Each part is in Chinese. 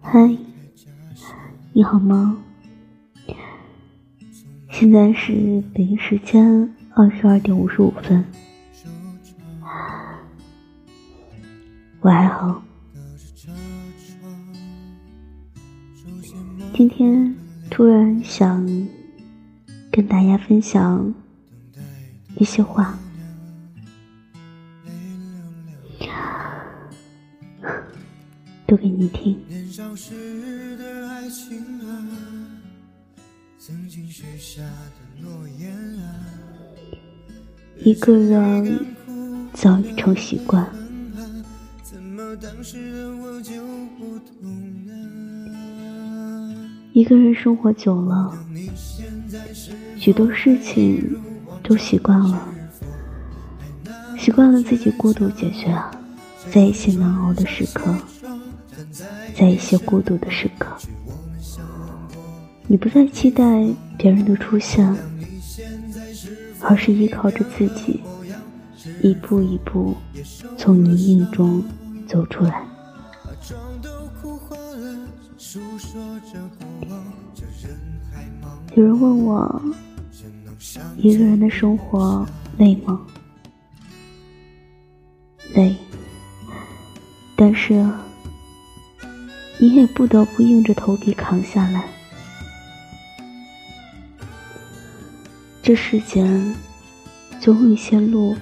嗨，你好吗？现在是北京时间二十二点五十五分，我还好。今天突然想跟大家分享一些话。读给你听。一个人早已成习惯，一个人生活久了，许多事情都习惯了，习惯了自己孤独解决，在一些难熬的时刻。在一些孤独的时刻，你不再期待别人的出现，而是依靠着自己，一步一步从泥泞中走出来。有人问我，一个人的生活累吗？累，但是。你也不得不硬着头皮扛下来。这世间总有一些路，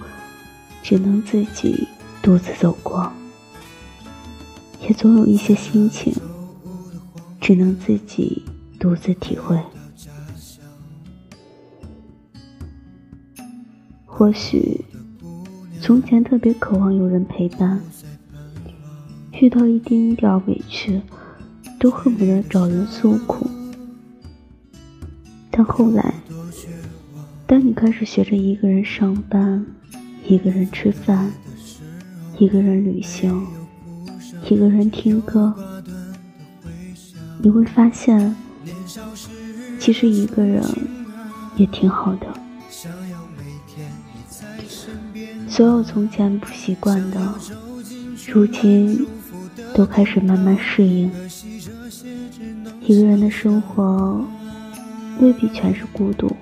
只能自己独自走过；也总有一些心情，只能自己独自体会。或许，从前特别渴望有人陪伴。遇到一丁点委屈，都恨不得找人诉苦。但后来，当你开始学着一个人上班，一个人吃饭，一个人旅行，一个人听歌，你会发现，其实一个人也挺好的。所有从前不习惯的，如今。都开始慢慢适应一个人的生活，未必全是孤独，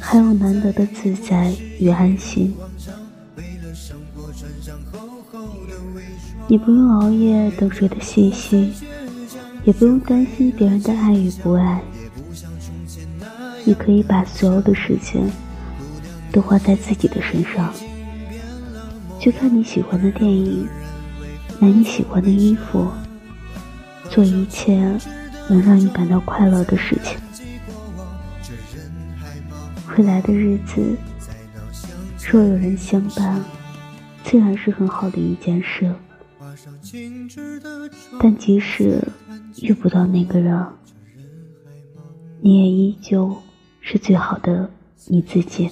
还有难得的自在与安心。你不用熬夜等谁的信息，也不用担心别人的爱与不爱。你可以把所有的时间都花在自己的身上，去看你喜欢的电影。买你喜欢的衣服，做一切能让你感到快乐的事情。未来的日子，若有人相伴，自然是很好的一件事。但即使遇不到那个人，你也依旧是最好的你自己。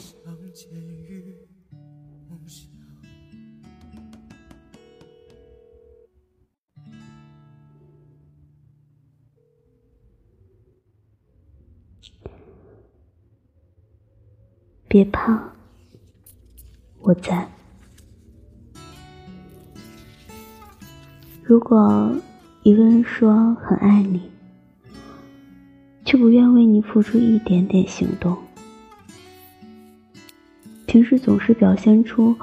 别怕，我在。如果一个人说很爱你，却不愿为你付出一点点行动，平时总是表现出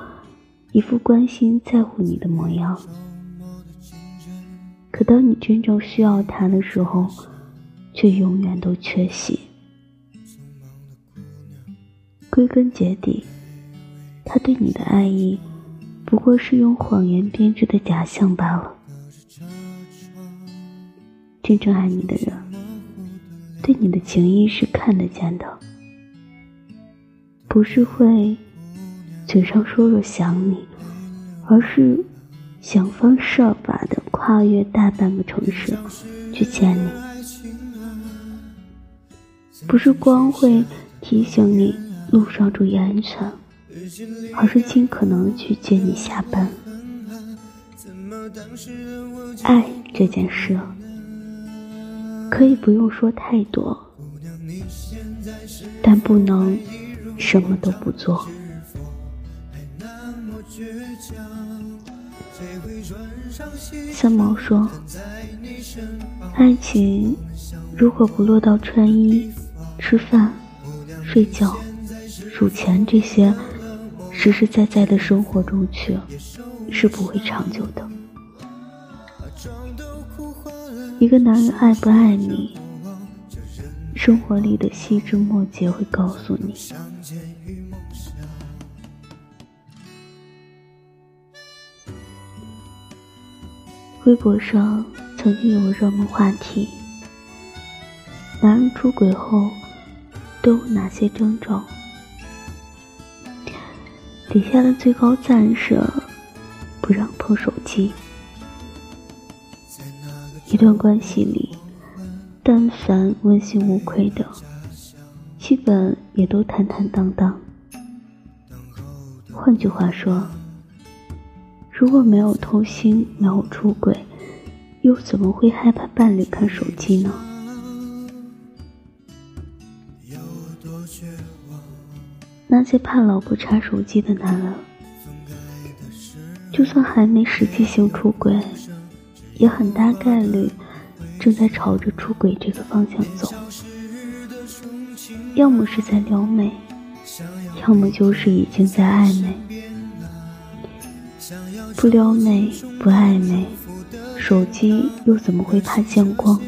一副关心在乎你的模样，可当你真正需要他的时候，却永远都缺席。归根结底，他对你的爱意，不过是用谎言编织的假象罢了。真正爱你的人，对你的情谊是看得见的，不是会嘴上说说想你，而是想方设法的跨越大半个城市去见你，不是光会提醒你。路上注意安全，而是尽可能去接你下班。爱这件事，可以不用说太多，但不能什么都不做。三毛说：“爱情如果不落到穿衣、吃饭、睡觉、数钱这些实实在在的生活中去，是不会长久的。一个男人爱不爱你，生活里的细枝末节会告诉你。”微博上曾经有热门话题：男人出轨后都有哪些征兆？底下的最高赞是不让碰手机。一段关系里，但凡问心无愧的，基本也都坦坦荡荡。换句话说。如果没有偷心，没有出轨，又怎么会害怕伴侣看手机呢？那些怕老婆查手机的男人，就算还没实际性出轨，也很大概率正在朝着出轨这个方向走。要么是在撩妹，要么就是已经在暧昧。不撩妹，不暧昧，手机又怎么会怕见光？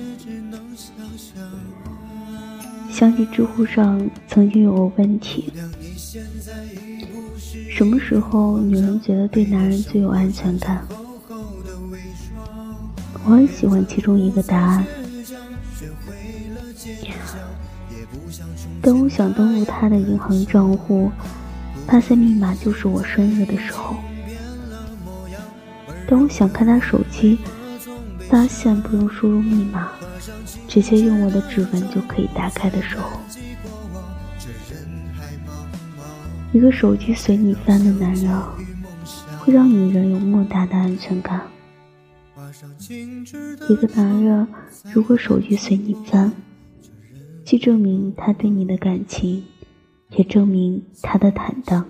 想起知乎上曾经有个问题：什么时候女人觉得对男人最有安全感？我很喜欢其中一个答案：当我想登录他的银行账户，发现密码就是我生日的时候。当我想看他手机，发现不用输入密码，直接用我的指纹就可以打开的时候，一个手机随你翻的男人，会让女人有莫大的安全感。一个男人如果手机随你翻，既证明他对你的感情，也证明他的坦荡。